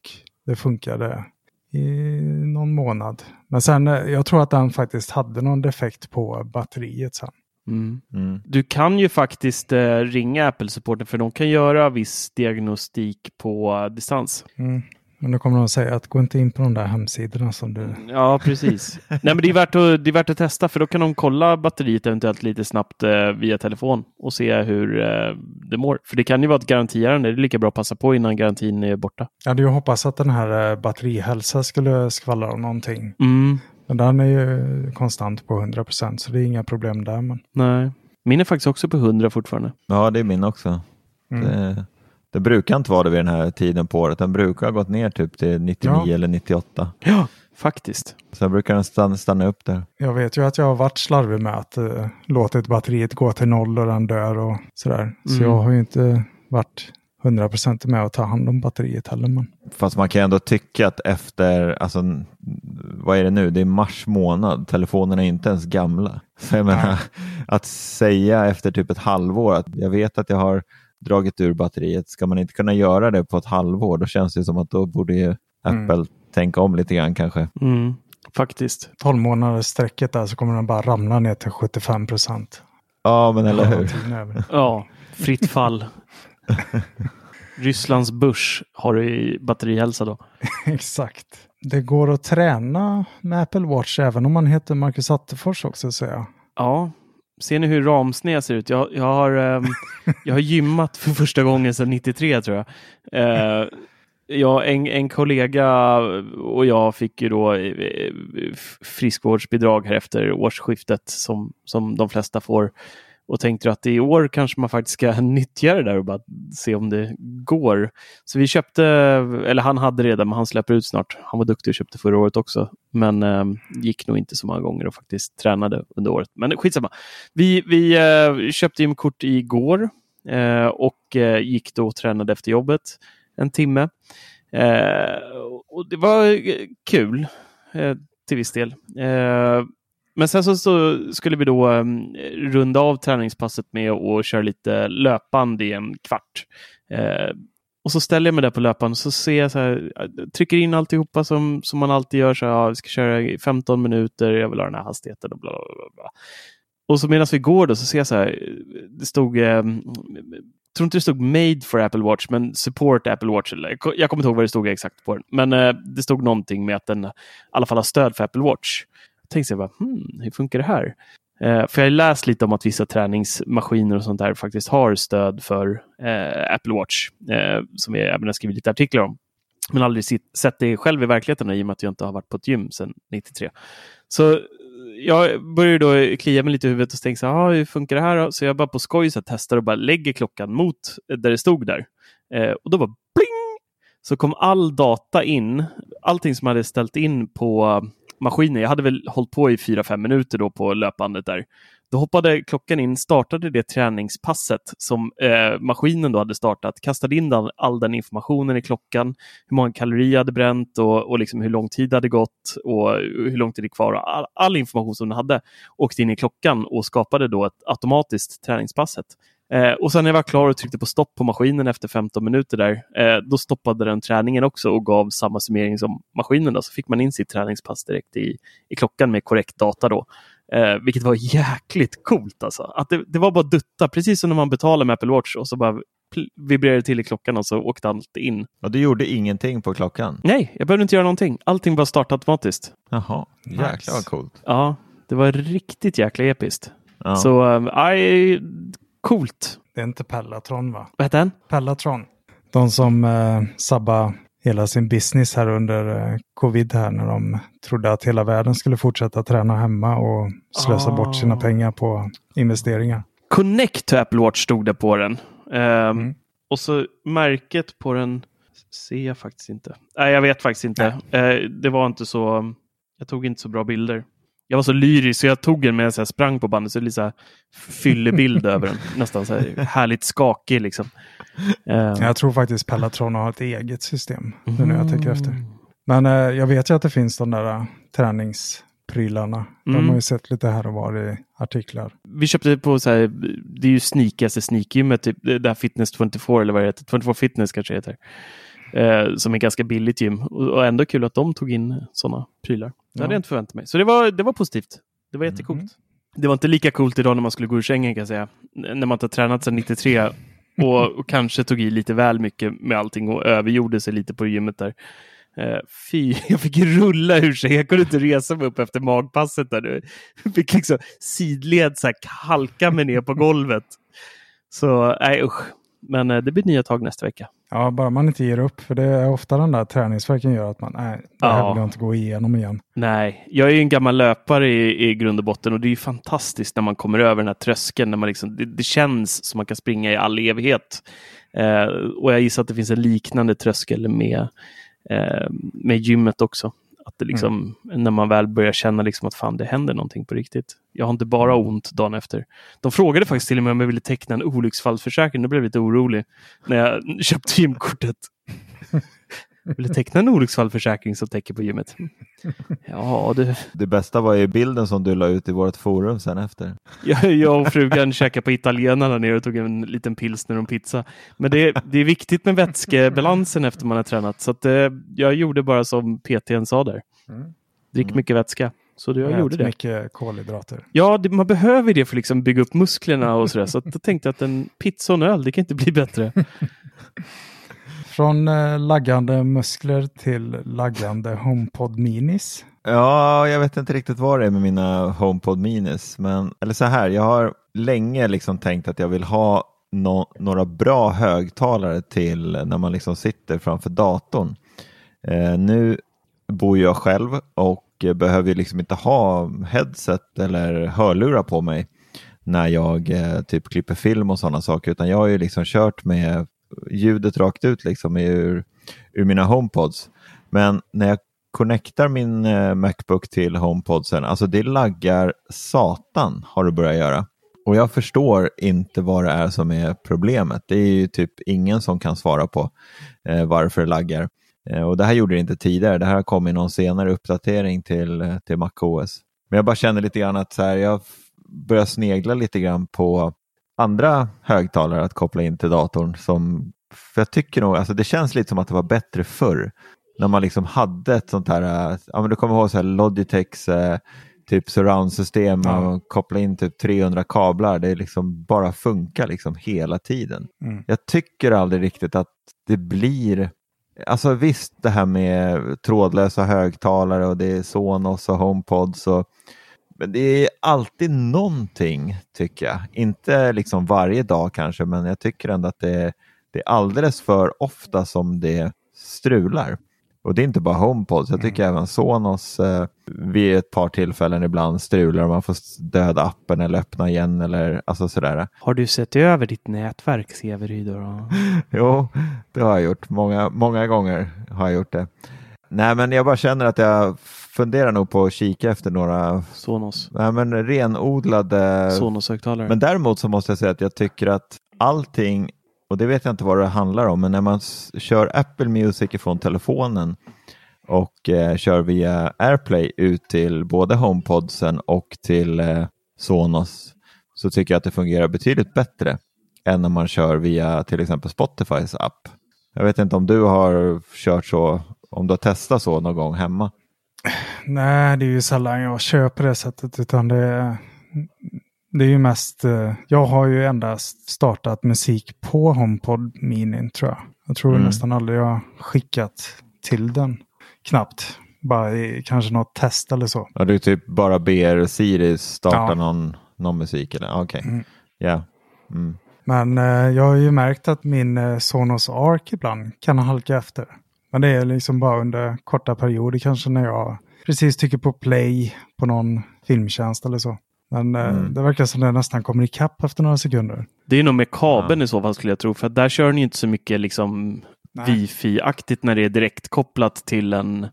det funkade i någon månad. Men sen, eh, jag tror att den faktiskt hade någon defekt på batteriet sen. Mm. Mm. Du kan ju faktiskt eh, ringa Apple-supporten för de kan göra viss diagnostik på eh, distans. Mm. Men då kommer de att säga att gå inte in på de där hemsidorna som du... Ja, precis. Nej, men det är, värt att, det är värt att testa för då kan de kolla batteriet eventuellt lite snabbt eh, via telefon och se hur eh, det mår. För det kan ju vara ett garantiärende. Det är lika bra att passa på innan garantin är borta. Jag hade ju hoppats att den här eh, batterihälsa skulle skvallra om någonting. Mm. Men den är ju konstant på 100 procent så det är inga problem där. Men... Nej, min är faktiskt också på 100 fortfarande. Ja, det är min också. Mm. Det, det brukar inte vara det vid den här tiden på året. Den brukar ha gått ner typ till 99 Ja. eller 98. Ja, faktiskt. Sen brukar den stanna, stanna upp där. Jag vet ju att jag har varit slarvig med att uh, låtit batteriet gå till noll och den dör och sådär. Så Mm. jag har ju inte varit 100% med att ta hand om batteriet heller. Men... Fast man kan ändå tycka att efter, alltså, vad är det nu? Det är mars månad. Telefonerna är inte ens gamla. Så jag menar, att säga efter typ ett halvår att jag vet att jag har dragit ur batteriet. Ska man inte kunna göra det på ett halvår? Då känns det som att då borde ju Apple tänka om lite grann kanske. Mm, faktiskt. 12 månaders sträcket där så kommer den bara ramla ner till 75%. Ja, men eller hur? Ja, fritt fall. Rysslands börs har du i batterihälsa då. Exakt. Det går att träna med Apple Watch även om man heter Marcus Attefors också säger jag. Ja, ser ni hur ramsned ser ut? Jag, jag, har, ehm, jag har gymmat för första gången sedan 93 tror jag. Eh, jag en, en kollega och jag fick ju då eh, friskvårdsbidrag här efter årsskiftet som, som de flesta får. Och tänkte att i år kanske man faktiskt ska nyttja det där och bara se om det går. Så vi köpte, eller han hade redan, men han släpper ut snart. Han var duktig och köpte förra året också. Men eh, gick nog inte så många gånger och faktiskt tränade under året. Men skitsamma. Vi, vi eh, köpte gymkort igår eh, och eh, gick då och tränade efter jobbet en timme. Eh, och det var eh, kul eh, till viss del. Eh, men sen så, så skulle vi då um, runda av träningspasset med att köra lite löpband i en kvart. Uh, och så ställer jag mig där på löpan och så ser jag så här, eh, trycker in alltihopa som, som man alltid gör. Så här, ja, vi ska köra i 15 minuter, jag vill ha den här hastigheten och bla bla bla. bla. Och så medan vi går då så ser jag så här, eh, det stod, eh, jag tror inte det stod Made for Apple Watch, men Support Apple Watch. Eller, jag kommer inte ihåg vad det stod exakt på den. Men eh, det stod någonting med att den i alla fall har stöd för Apple Watch. Tänkte jag, bara, hmm, hur funkar det här? Eh, för jag har läst lite om att vissa träningsmaskiner och sånt där faktiskt har stöd för eh, Apple Watch. Eh, som jag även har skrivit lite artiklar om. Men aldrig sitt, sett det själv i verkligheten i och med att jag inte har varit på ett gym sedan 93. Så jag började då klia mig lite i huvudet och tänkte så här, ah, hur funkar det här då? Så jag bara på skoj så testar och bara lägger klockan mot eh, där det stod där. Eh, och då bara pling! Så kom all data in, allting som jag hade ställt in på maskinen. Jag hade väl hållit på i 4-5 minuter då på löpbandet där. Då hoppade klockan in, startade det träningspasset som eh, maskinen då hade startat, kastade in all, all den informationen i klockan, hur många kalorier jag hade bränt och, och liksom hur lång tid det hade gått och hur lång tid det är kvar. All, all information som den hade åkte in i klockan och skapade då ett automatiskt träningspasset. Eh, och sen när jag var klar och tryckte på stopp på maskinen efter 15 minuter där, eh, då stoppade den träningen också och gav samma summering som maskinen. Då. Så fick man in sitt träningspass direkt i, i klockan med korrekt data då. Eh, vilket var jäkligt coolt alltså. Att det, det var bara dutta, precis som när man betalar med Apple Watch och så bara vibrerade till i klockan och så åkte allt in. Och du gjorde ingenting på klockan? Nej, jag behövde inte göra någonting. Allting bara startade automatiskt. Jaha, jäklar Nice. vad coolt. Ja, det var riktigt jäkla episkt. Ja. Så, aj, coolt. Det är inte Pellatron va? Vad hette den? Pellatron. De som eh, sabba hela sin business här under eh, covid här när de trodde att hela världen skulle fortsätta träna hemma och slösa Ah. bort sina pengar på investeringar. Connect to Apple Watch stod det på den. Ehm, Mm. Och så märket på den ser jag faktiskt inte. Nej, jag vet faktiskt inte. Eh, det var inte så. Jag tog inte så bra bilder. Jag var så lyrisk så jag tog den medan jag sprang på bandet. Så det är lite så här fyllig bild över den. Nästan så här härligt skakig liksom. Ehm, Jag tror faktiskt Pellatron har ett eget system nu när jag tänker efter. Men eh, jag vet ju att det finns de där eh, träningsprylarna. De Mm. har ju sett lite här och var i artiklar. Vi köpte på så här, det är ju sneakigaste sneakgymmet, typ, det här Fitness 24 eller vad det heter, 24 Fitness kanske det heter. Som är ganska billigt gym och, och ändå kul att de tog in sådana prylar. Det hade Ja. jag inte förväntat mig. Så det var, det var positivt. Det var jättecoolt. Mm. Det var inte lika coolt idag när man skulle gå ur sängen kan jag säga. N- När man inte har tränat sedan 93 och, och kanske tog i lite väl mycket med allting och övergjorde sig lite på gymmet där. Eh, fy, jag fick rulla ur sig. Jag kunde inte resa mig upp efter magpasset. Där. Jag fick liksom sidled så här, halka mig ner på golvet. Så nej usch. Men eh, det blir nya tag nästa vecka. Ja, bara man inte ger upp. För det är ofta den där träningsverken gör att man, nej, det här Ja. vill jag inte gå igenom igen. Nej, jag är ju en gammal löpare i, i grund och botten och det är ju fantastiskt när man kommer över den här tröskeln. När man liksom, det, det känns som man kan springa i all evighet. Eh, och jag gissar att det finns en liknande tröskel med, eh, med gymmet också. Att det liksom, När man väl börjar känna liksom att fan det händer någonting på riktigt. Jag har inte bara ont dagen efter. De frågade faktiskt till och med om jag ville teckna en olycksfallsförsäkring. Då blev jag lite orolig när jag köpte gymkortet. Vill du teckna en olycksfallsförsäkring som täcker på gymmet? Ja, du. Det bästa var ju bilden som du la ut i vårt forum sen efter. Jag, jag och frugan käkade på italienarna nere och tog en liten pilsner och en pizza. Men det, är- det är viktigt med vätskebalansen efter man har tränat. Så att, eh, jag gjorde bara som PTn sa där. Drick mycket vätska. Så det, jag Ät gjorde det. mycket kolhydrater. Ja, det, man behöver det för att liksom bygga upp musklerna och sådär. Så att, då tänkte jag att en pizza och en öl, det kan inte bli bättre. Från eh, laggande muskler till laggande HomePod Minis. Ja, jag vet inte riktigt vad det är med mina HomePod Minis, men eller så här, jag har länge liksom tänkt att jag vill ha no några bra högtalare till när man liksom sitter framför datorn. Eh, nu bor jag själv och behöver liksom inte ha headset eller hörlurar på mig när jag eh, typ klipper film och sådana saker, utan jag har ju liksom kört med ljudet rakt ut liksom ur, ur mina HomePods. Men när jag connectar min eh, Macbook till HomePodsen, alltså det laggar satan har det börjat göra. Och jag förstår inte vad det är som är problemet. Det är ju typ ingen som kan svara på eh, varför det laggar. Eh, och det här gjorde det inte tidigare. Det här har kommit någon senare uppdatering till, eh, till MacOS. Men jag bara känner lite grann att så här, jag börjar snegla lite grann på andra högtalare att koppla in till datorn. Som, för jag tycker nog, alltså det känns lite som att det var bättre förr. När man liksom hade ett sånt här, eh, ja men du kommer ihåg så här Logitechs eh, typ surround-system och koppla in typ 300 kablar. Det liksom bara funkar liksom hela tiden. Mm. Jag tycker aldrig riktigt att det blir Alltså visst det här med trådlösa högtalare och det är Sonos och HomePods och men det är alltid någonting tycker jag. Inte liksom varje dag kanske men jag tycker ändå att det är, det är alldeles för ofta som det strular. Och det är inte bara HomePods, jag tycker även Sonos eh, vid ett par tillfällen ibland strular och man får döda appen eller öppna igen eller alltså sådär. Har du sett över ditt nätverk, Severyd? då? Jo, det har jag gjort. Många, många gånger har jag gjort det. Nej, men jag bara känner att jag funderar nog på att kika efter några Sonos. nej, men renodlade... Sonos-högtalare. Men däremot så måste jag säga att jag tycker att allting, och det vet jag inte vad det handlar om, men när man kör Apple Music från telefonen och eh, kör via AirPlay ut till både HomePodsen och till eh, Sonos så tycker jag att det fungerar betydligt bättre än när man kör via till exempel Spotifys app. Jag vet inte om du har kört så, om du har testat så någon gång hemma? Nej, det är ju sällan jag på det sättet. Utan det är, det är ju mest... eh, Jag har ju endast startat musik på HomePod Mini tror jag. Jag tror Mm. nästan aldrig jag skickat till den. Knappt. Bara i kanske något test eller så. Ja, du typ bara ber Siri starta Ja. någon, någon musik eller? Okej. Mm. Ja. Mm. Men eh, jag har ju märkt att min eh, Sonos Arc ibland kan halka efter. Men det är liksom bara under korta perioder, kanske när jag precis trycker på play på någon filmtjänst eller så. Men eh, Mm. det verkar som det nästan kommer ikapp efter några sekunder. Det är nog med kabeln i så fall skulle jag tro. För där kör ni inte så mycket liksom Nej. wifi-aktigt när det är direkt kopplat till en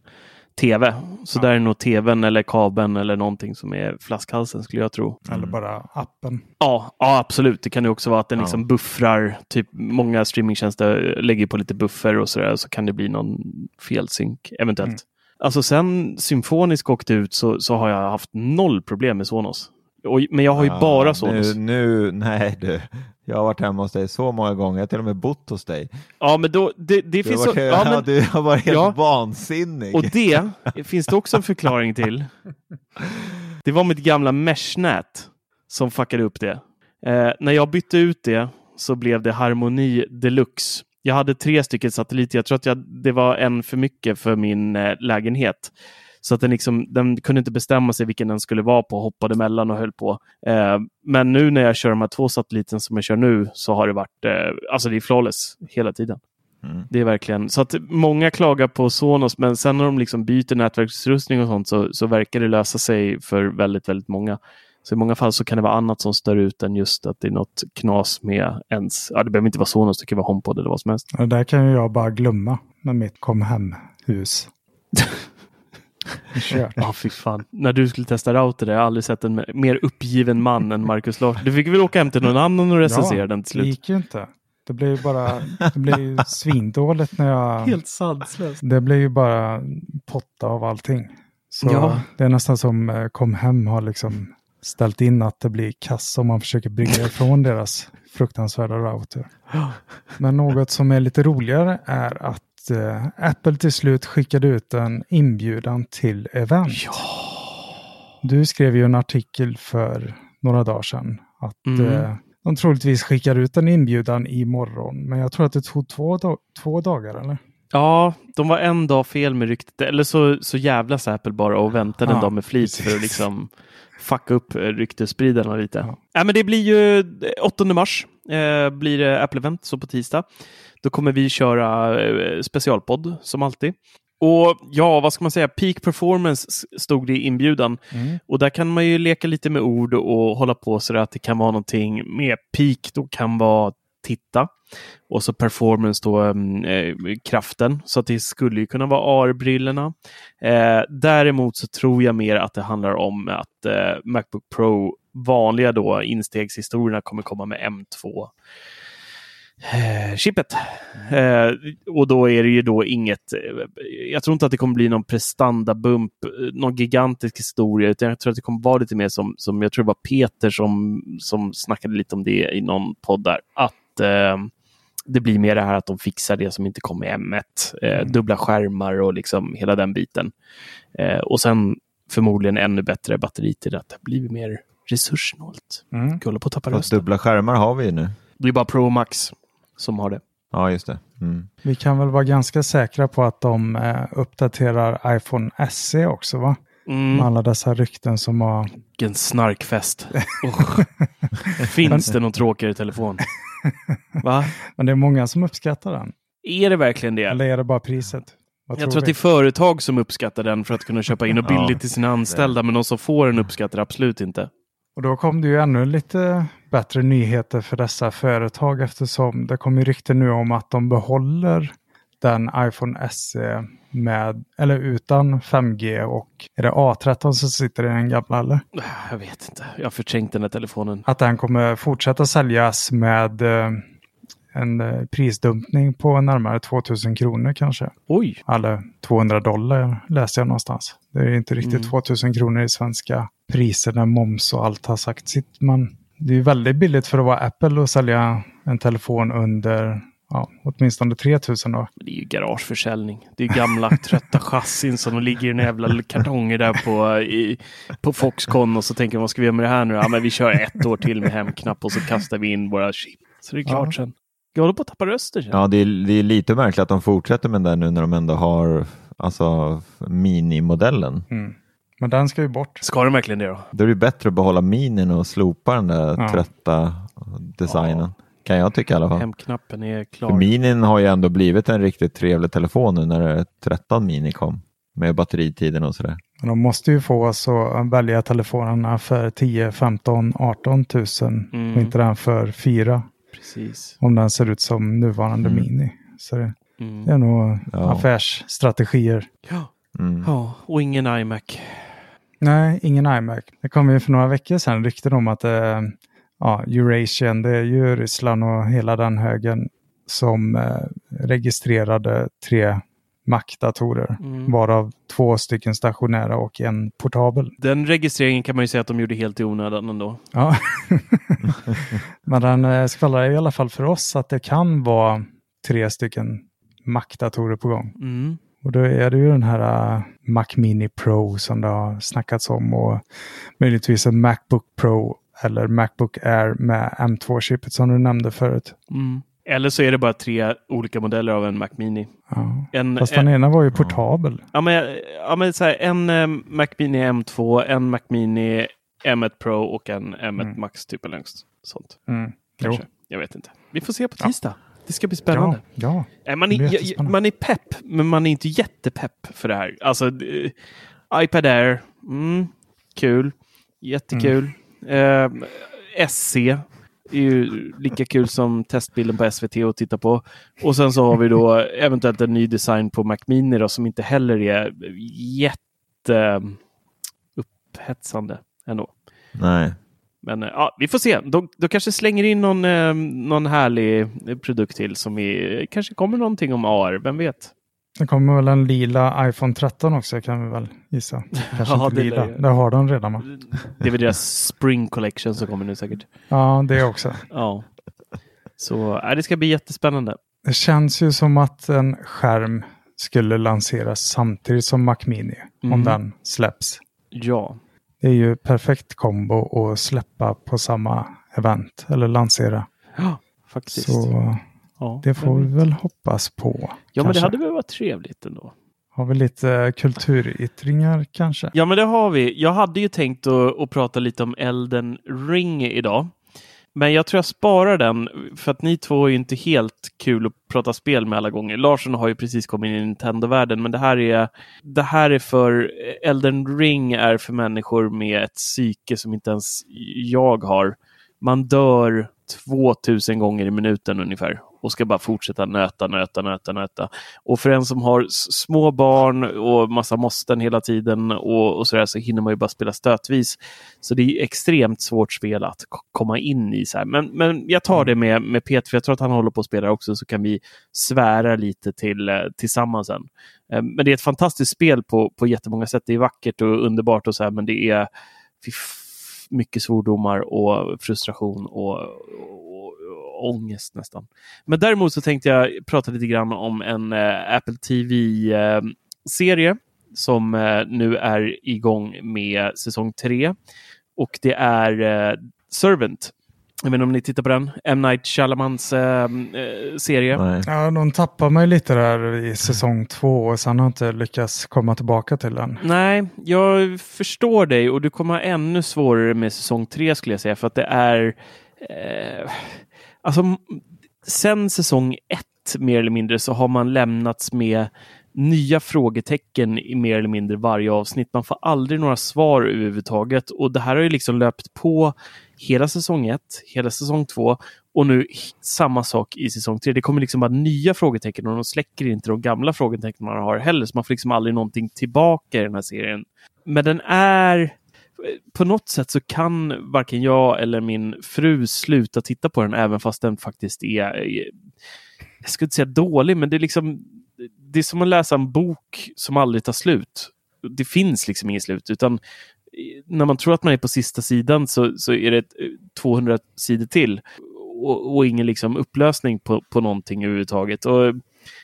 tv. Så där är nog tvn eller kabeln eller någonting som är flaskhalsen skulle jag tro. Eller bara appen. Ja, ja, absolut. Det kan ju också vara att den Ja. liksom buffrar. Typ många streamingtjänster lägger på lite buffer och sådär. Så kan det bli någon felsynk eventuellt. Mm. Alltså sen Symfonisk åkte ut så, så har jag haft noll problem med Sonos. Och, men jag har ju Ah, bara Sonos. Nu, nu, nej du. Jag har varit hemma hos dig så många gånger. Jag har till och med bott hos dig. Ja, men då, det, det finns varit, så, ja, ja, men, du har varit helt Ja. vansinnig. Och det finns det också en förklaring till. Det var mitt gamla meshnät som fuckade upp det. Eh, när jag bytte ut det så blev det Harmoni Deluxe. Jag hade tre stycken satelliter. Jag tror att jag, det var en för mycket för min eh, lägenhet. Så att den, liksom, den kunde inte bestämma sig vilken den skulle vara på, hoppade emellan och höll på. Eh, men nu när jag kör de här två satelliterna som jag kör nu så har det varit, eh, alltså det är flawless hela tiden. Mm. Det är verkligen så att många klagar på Sonos, men sen när de liksom byter nätverksutrustning och sånt så, så verkar det lösa sig för väldigt, väldigt många. Så i många fall så kan det vara annat som stör ut än just att det är något knas med ens, ja det behöver inte vara Sonos, det kan vara HomePod eller vad som helst. Och där kan ju jag bara glömma med mitt kom hem-hus. Kört. Ja, fy fan. När du skulle testa router, där, jag har aldrig sett en mer uppgiven man än Marcus Larsson. Du fick väl åka hem till någon annan och recensera den till Det slut. gick ju inte. Det blev ju bara det blev ju svindåligt när jag... sanslöst. Det blev ju bara potta av allting. Så Ja. det är nästan som eh, kom hem har liksom ställt in att det blir kass om man försöker brygga ifrån deras fruktansvärda router. Men något som är lite roligare är att eh, Apple till slut skickade ut en inbjudan till event. Du skrev ju en artikel för några dagar sedan att Mm. eh, de troligtvis skickar ut en inbjudan imorgon. Men jag tror att det tog två, da- två dagar eller? Ja, de var en dag fel med ryktet. Eller så, så jävlas Apple bara och väntade en Ja, dag med flit precis. för att liksom fucka upp eh, ryktesspridarna lite. Ja. Ja. men det blir ju eh, 8 mars eh, blir det Apple-event, så på tisdag. Då kommer vi köra eh, specialpodd som alltid. Och ja, vad ska man säga? Peak performance stod det i inbjudan. Och där kan man ju leka lite med ord och hålla på så att det kan vara någonting med peak. Då kan vara titta. Och så performance då mm, eh, kraften. Så att det skulle ju kunna vara AR-brillorna. Eh, däremot så tror jag mer att det handlar om att eh, Macbook Pro vanliga då instegshistorierna kommer komma med M2 eh, chippet. Eh, och då är det ju då inget, eh, jag tror inte att det kommer bli någon prestandabump, eh, någon gigantisk historia, utan jag tror att det kommer vara lite mer som, som jag tror det var Peter som, som snackade lite om det i någon podd där, att eh, det blir mer det här att de fixar det som inte kom med M1, eh, dubbla skärmar och liksom hela den biten. Eh, och sen förmodligen ännu bättre batteri till det, att det blir mer resurssnålt. Mm. Håller på att tappa rösten. dubbla skärmar har vi ju nu. Det blir bara Pro Max som har det. Ja, just det. Mm. Vi kan väl vara ganska säkra på att de eh, uppdaterar iPhone SE också va? Mm. Med alla dessa rykten som har... Vilken snarkfest. Finns det någon tråkigare telefon? Va? Men det är många som uppskattar den. Är det verkligen det? Eller är det bara priset? Vad Jag tror att det är företag som uppskattar den för att kunna köpa in och billigt till sina anställda, men de som får den uppskattar absolut inte. Och då kom det ju ännu lite bättre nyheter för dessa företag eftersom det kommer rykten nu om att de behåller den iPhone SE med, eller utan 5G och är det A13 som sitter i den gamla eller? Jag vet inte. Jag har förträngt den här telefonen. Att den kommer fortsätta säljas med eh, en eh, prisdumpning på närmare 2000 kronor kanske. Oj! Eller 200 dollar läste jag någonstans. Det är inte riktigt Mm. 2000 kronor i svenska priser när moms och allt har sagt sitt. Men det är väldigt billigt för att vara Apple att sälja en telefon under ja, åtminstone 3000 då. Det är ju garageförsäljning. Det är gamla trötta chassin som ligger i en jävla kartonger där på, i, på Foxconn och så tänker man vad ska vi göra med det här nu? Ja, men vi kör ett år till med hemknapp och så kastar vi in våra chip. Så det är klart Ja. sen. Jag håller på att tappa jag. Ja, det är, det är lite märkligt att de fortsätter med det nu när de ändå har alltså, minimodellen. Mm. Men den ska ju bort. Ska de verkligen det då? Då är det bättre att behålla minin och slopa den där Ja. trötta designen. Kan jag tycka i alla fall. Hemknappen är För klar. minin har ju ändå blivit en riktigt trevlig telefon nu när 13 mini kom. Med batteritiden och sådär. Men de måste ju få oss att välja telefonerna för 10, 15, 18 tusen Mm. och inte den för 4. Precis. Om den ser ut som nuvarande Mm. Mini. Så det, Mm. det är nog Ja. affärsstrategier. Ja. Mm. ja, och ingen iMac. Nej, ingen iMac. Det kom ju för några veckor sedan rykten om att eh, ja, Eurasian, det är ju Ryssland och hela den högen som eh, registrerade tre Mac-datorer. Mm. Varav två stycken stationära och en portabel. Den registreringen kan man ju säga att de gjorde helt i onödan ändå. Ja. Men den eh, skvallrar i alla fall för oss att det kan vara tre stycken Mac-datorer på gång. Mm. Och då är det ju den här uh, Mac Mini Pro som det har snackats om och möjligtvis en Macbook Pro eller Macbook Air med M2-chippet som du nämnde förut. Mm. Eller så är det bara tre olika modeller av en Mac Mini. Ja. En, Fast en, den ena var ju portabel. ja, men, ja, men så här, en eh, Mac Mini M2, en Mac Mini M1 Pro och en M1 Mm. Max typ eller något sånt. Mm. Kanske. Jag vet inte. Vi får se på tisdag. Det ska bli spännande. Ja, ja. Man, är, man är pepp, men man är inte jättepepp för det här. Alltså, eh, iPad Air, mm, kul, jättekul. Mm. Eh, SC är ju lika kul som testbilden på SVT att titta på. Och sen så har vi då eventuellt en ny design på Mac Mini då, som inte heller är jätte eh, upphetsande ändå. Nej. Men eh, ja, vi får se. De, de kanske slänger in någon, eh, någon härlig eh, produkt till som vi kanske kommer någonting om AR. Vem vet? Sen kommer väl en lila iPhone 13 också kan vi väl gissa. Kanske Ja, inte det lila. Det har de redan va? Det är väl deras Spring Collection som kommer nu säkert. Ja, det också. Ja. Så äh, det ska bli jättespännande. Det känns ju som att en skärm skulle lanseras samtidigt som Mac Mini. Mm. Om den släpps. Ja, Det är ju perfekt kombo att släppa på samma event eller lansera. ja faktiskt. Så ja, det får vi väl hoppas på. ja, men det kanske. hade väl varit trevligt ändå. Har vi lite kulturyttringar kanske? Ja, men det har vi. Jag hade ju tänkt att, att prata lite om Elden Ring idag. Men jag tror jag sparar den för att ni två är ju inte helt kul att prata spel med alla gånger. Larsson har ju precis kommit in i Nintendo-världen, men det här är det här är för Elden Ring är för människor med ett psyke som inte ens jag har. Man dör 2000 gånger i minuten ungefär och ska bara fortsätta nöta, nöta, nöta, nöta. Och för en som har små barn och massa måsten hela tiden och, och sådär så hinner man ju bara spela stötvis. Så det är extremt svårt spel att komma in i. Så här. Men, men jag tar det med, med Peter, för jag tror att han håller på att spela också, så kan vi svära lite till, eh, tillsammans sen. Eh, men det är ett fantastiskt spel på, på jättemånga sätt. Det är vackert och underbart och så här, men det är mycket svordomar och frustration och, och ångest nästan. Men däremot så tänkte jag prata lite grann om en eh, Apple TV-serie som eh, nu är igång med säsong tre. Och det är eh, Servant. Jag vet inte om ni tittar på den. M. Night Shyamalans eh, eh, serie. Nej. Ja, de tappar mig lite där i säsong två och sen har jag inte lyckats komma tillbaka till den. Nej, jag förstår dig och du kommer ha ännu svårare med säsong tre skulle jag säga för att det är eh, alltså sen säsong ett mer eller mindre så har man lämnats med nya frågetecken i mer eller mindre varje avsnitt. Man får aldrig några svar överhuvudtaget och det här har ju liksom löpt på hela säsong 1, hela säsong 2 och nu samma sak i säsong 3. Det kommer liksom bara nya frågetecken och de släcker inte de gamla frågetecken man har heller. Så man får liksom aldrig någonting tillbaka i den här serien. Men den är på något sätt så kan varken jag eller min fru sluta titta på den även fast den faktiskt är, eh, jag skulle inte säga dålig, men det är liksom det är som att läsa en bok som aldrig tar slut. Det finns liksom inget slut, utan eh, när man tror att man är på sista sidan så, så är det 200 eh, sidor till. och, och ingen liksom upplösning på, på någonting överhuvudtaget. Och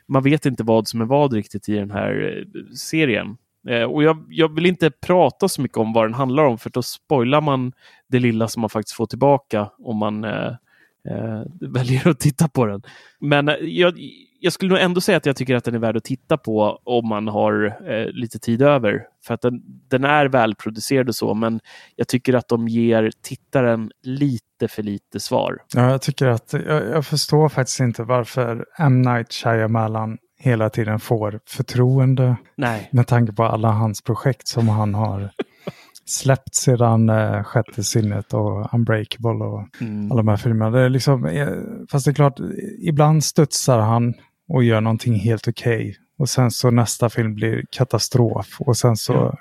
man vet inte vad som är vad riktigt i den här serien. Eh, och jag, jag, vill inte prata så mycket om vad den handlar om för då spoilar man det lilla som man faktiskt får tillbaka om man eh, eh, väljer att titta på den. Men eh, jag, jag skulle nog ändå säga att jag tycker att den är värd att titta på om man har eh, lite tid över. För att den, den är välproducerad och så, men jag tycker att de ger tittaren lite för lite svar. Ja, jag tycker att jag, jag förstår faktiskt inte varför M. Night Shyamalan hela tiden får förtroende. Nej. Med tanke på alla hans projekt som han har släppt sedan eh, Sjätte sinnet och Unbreakable och Mm. alla de här filmerna. Det är liksom, eh, fast det är klart, ibland studsar han och gör någonting helt okej. Och sen så nästa film blir katastrof. Och sen så, Ja.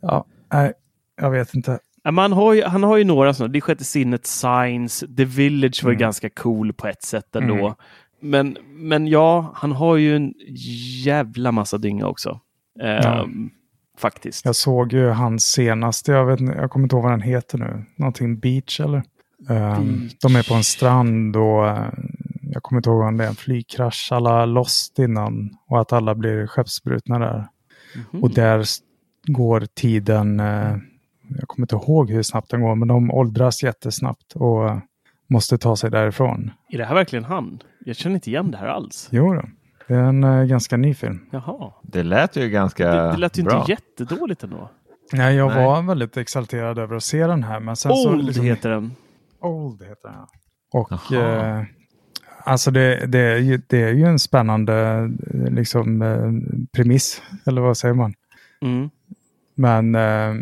ja, nej, jag vet inte. Han, har ju, han har ju några sådana. Det är Sjätte sinnet, Signs, The Village var ju Mm. ganska cool på ett sätt ändå. Mm. Men, men ja, han har ju en jävla massa dynga också. Ehm, Faktiskt. Jag såg ju hans senaste, jag, vet, jag kommer inte ihåg vad den heter nu. Någonting Beach eller? Um, Beach. de är på en strand och eh, jag kommer inte ihåg om det är en flygkrasch. Alla lost innan och att alla blir skeppsbrutna där. Mhm. Och där går tiden, eh, jag kommer inte ihåg hur snabbt den går, men de åldras jättesnabbt och eh, måste ta sig därifrån. Är det här verkligen han? Jag känner inte igen det här alls. Jo då, det är en eh, ganska ny film. Jaha. Det lät ju ganska Det, det lät ju bra. inte jättedåligt ändå. Nej, jag Nej. var väldigt exalterad över att se den här. Men sen så Old liksom- heter den. Old heter den. Och eh, alltså det, det, är ju, det är ju en spännande eh, liksom, eh, premiss, eller vad säger man? Mm. Men eh,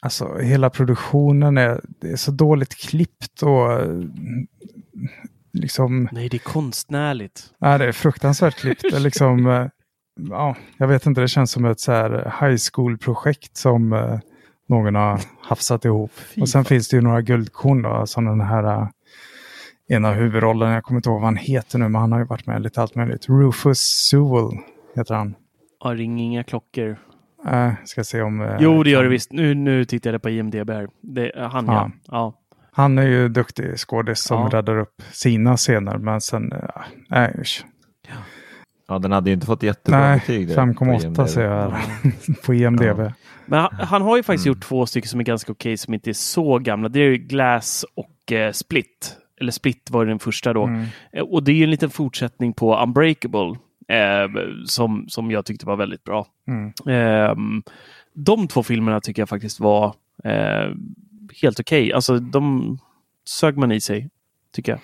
alltså hela produktionen är, är så dåligt klippt och eh, liksom, Nej, det är konstnärligt. nej, det är fruktansvärt klippt. Är liksom, eh, ja, jag vet inte, det känns som ett så här high school-projekt som eh, någon har hafsat ihop. Fy och sen fan. finns det ju några guldkorn då, som den här ena huvudrollen, jag kommer inte ihåg vad han heter nu, men han har ju varit med lite allt möjligt. Rufus Sewell heter han. Ja, ring inga klockor. Uh, ska se om... eh, Jo, det gör det visst. Nu, nu tittar jag på IMDB här. Det är han, ja. Ja. ja. Han är ju duktig skådis som Ja. räddar upp sina scener, men sen, uh, nej, usch. Ja, den hade ju inte fått jättebra nej, betyg. där på 5,8 IMDb. ser jag här på IMDB. Ja. Men han, han har ju faktiskt Mm. gjort två stycken som är ganska okej, som inte är så gamla. Det är ju Glass och eh, Split. Eller Split var den första då. Mm. Eh, Och det är ju en liten fortsättning på Unbreakable. Eh, som, som jag tyckte var väldigt bra. Mm. Ehm, de två filmerna tycker jag faktiskt var eh, helt okej. Alltså de sög man i sig, tycker jag.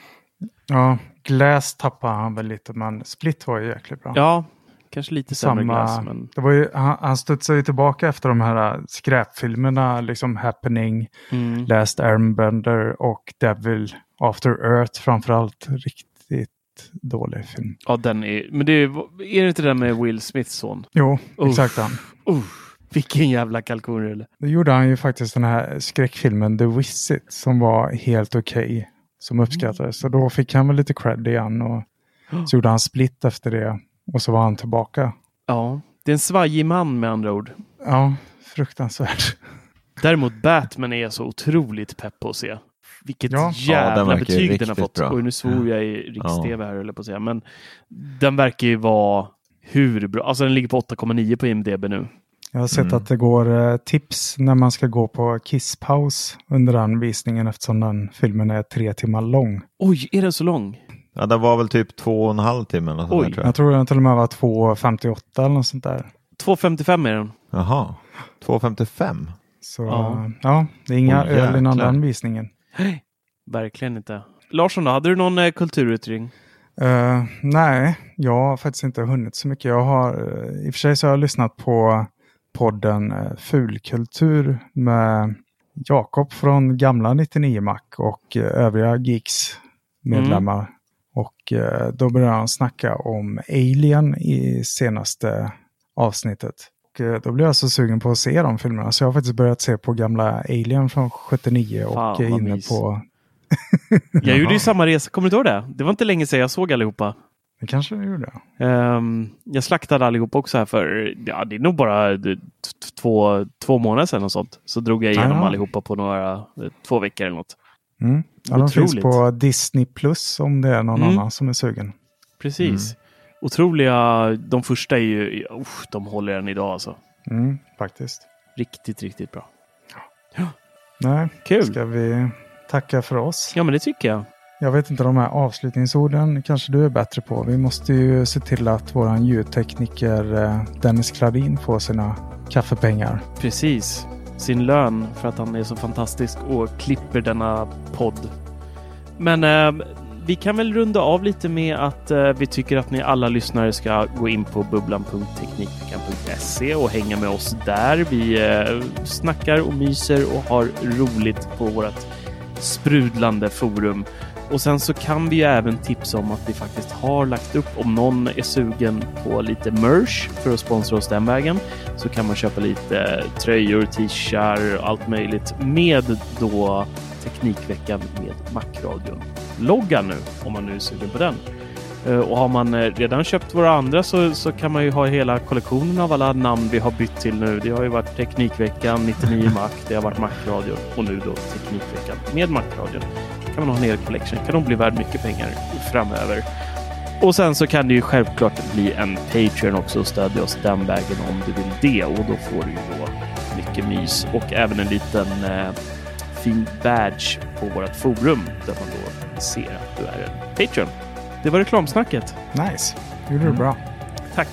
Ja, Glass tappade han väl lite, men Split var ju jäkligt bra. Ja, kanske lite sämre Samma, glass. Men... det var ju, han, han studsade ju tillbaka efter de här äh, skräpfilmerna, liksom Happening, Mm. Last Airbender och Devil After Earth framförallt. Riktigt dålig film. Ja, den är... Men det är, är det inte den med Will Smiths son? Jo, Uff. exakt han. Uh, vilken jävla kalkonrulle. Då gjorde han ju faktiskt den här skräckfilmen The Visit som var helt okej. som uppskattades. Så då fick han väl lite cred igen och så gjorde han Split efter det. Och så var han tillbaka. Ja, det är en svajig man med andra ord. Ja, fruktansvärt. Däremot Batman är jag så otroligt pepp på att se. Vilket Ja. Ja, den jävla verkar ju betyg den har fått. bra. Oj, nu svor jag i riks-tv här, på att säga. Men den verkar ju vara hur bra. Alltså den ligger på 8,9 på IMDB nu. Jag har sett Mm. att det går eh, tips när man ska gå på kisspaus under den visningen eftersom den filmen är tre timmar lång. Oj, är den så lång? Ja, det var väl typ två och en halv timme. Eller Oj. där, tror jag. Jag tror den till och med var 2.58 eller något sånt där. 2,55 är den. Jaha, 2,55. Så Ja. ja, det är inga Åh, öl innan den visningen. Verkligen inte. Larsson då, hade du någon eh, kulturyttring? Eh, nej, jag har faktiskt inte hunnit så mycket. Jag har, eh, I och för sig så har jag lyssnat på podden uh, Fulkultur med Jakob från gamla 99 Mac och eh, övriga Geeks medlemmar. Och eh, då började han snacka om Alien i senaste avsnittet. Och, eh, då blev jag så sugen på att se de filmerna så jag har faktiskt börjat se på gamla Alien från 79 och Fan, är inne mys. på... Jag gjorde ju samma resa, kommer du ihåg det? Det var inte länge sedan jag såg allihopa. Det kanske jag gjorde. Ehm, jag slaktade allihopa också här för, ja det är nog bara två, två månader sedan och sånt. Så drog jag igenom Ja. allihopa på några, eh, två veckor eller något. Mm. Ja, de finns på Disney Plus om det är någon Mm. annan som är sugen. Precis. Otroliga. De första är ju, usch, de håller än idag alltså. Mm, faktiskt. Riktigt, riktigt bra. Nej, Kul. ska vi tacka för oss? Ja, men det tycker jag. Jag vet inte de här avslutningsorden kanske du är bättre på. Vi måste ju se till att våran ljudtekniker eh, Dennis Klarin får sina kaffepengar. Precis. Sin lön för att han är så fantastisk och klipper denna podd. Men eh, vi kan väl runda av lite med att eh, vi tycker att ni alla lyssnare ska gå in på bubblan.teknikveckan.se och hänga med oss där. Vi eh, snackar och myser och har roligt på vårt sprudlande forum. Och sen så kan vi ju även tipsa om att vi faktiskt har lagt upp, om någon är sugen på lite merch för att sponsra oss den vägen, så kan man köpa lite eh, tröjor, t-shirts och allt möjligt med då Teknikveckan med Macradion. Logga nu om man nu är sugen på den. Eh, och har man eh, redan köpt våra andra så, så kan man ju ha hela kollektionen av alla namn vi har bytt till nu. Det har ju varit Teknikveckan, 99 Mac, det har varit Macradion och nu då Teknikveckan med Macradion. kan man ha en hel collection. kan nog bli värd mycket pengar framöver. Och sen så kan det ju självklart bli en Patreon också och stödja oss den vägen om du vill det. Och då får du ju då mycket mys och även en liten eh, fin badge på vårt forum där man då ser att du är en Patreon. Det var reklamsnacket. Nice, gjorde du bra. Tack.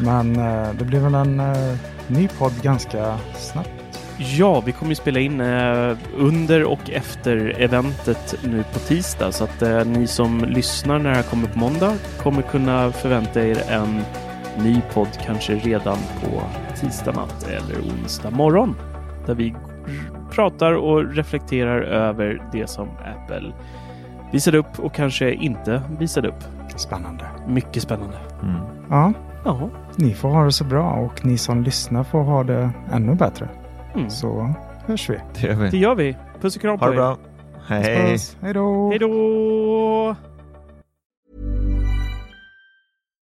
Men eh, det blir väl en eh, ny podd ganska snabbt. Ja, vi kommer ju spela in eh, under och efter eventet nu på tisdag så att ni som lyssnar när det här kommer på måndag kommer kunna förvänta er en ny podd kanske redan på tisdag natt eller onsdag morgon där vi pratar och reflekterar över det som Apple visade upp och kanske inte visade upp. Spännande. Mycket spännande. Ja, Ja, ni får ha det så bra och ni som lyssnar får ha det ännu bättre. mm. Så hörs vi. Det gör det vi. gör vi. Puss och kram på Ha det er. bra. Hej. Hej då! Hej då!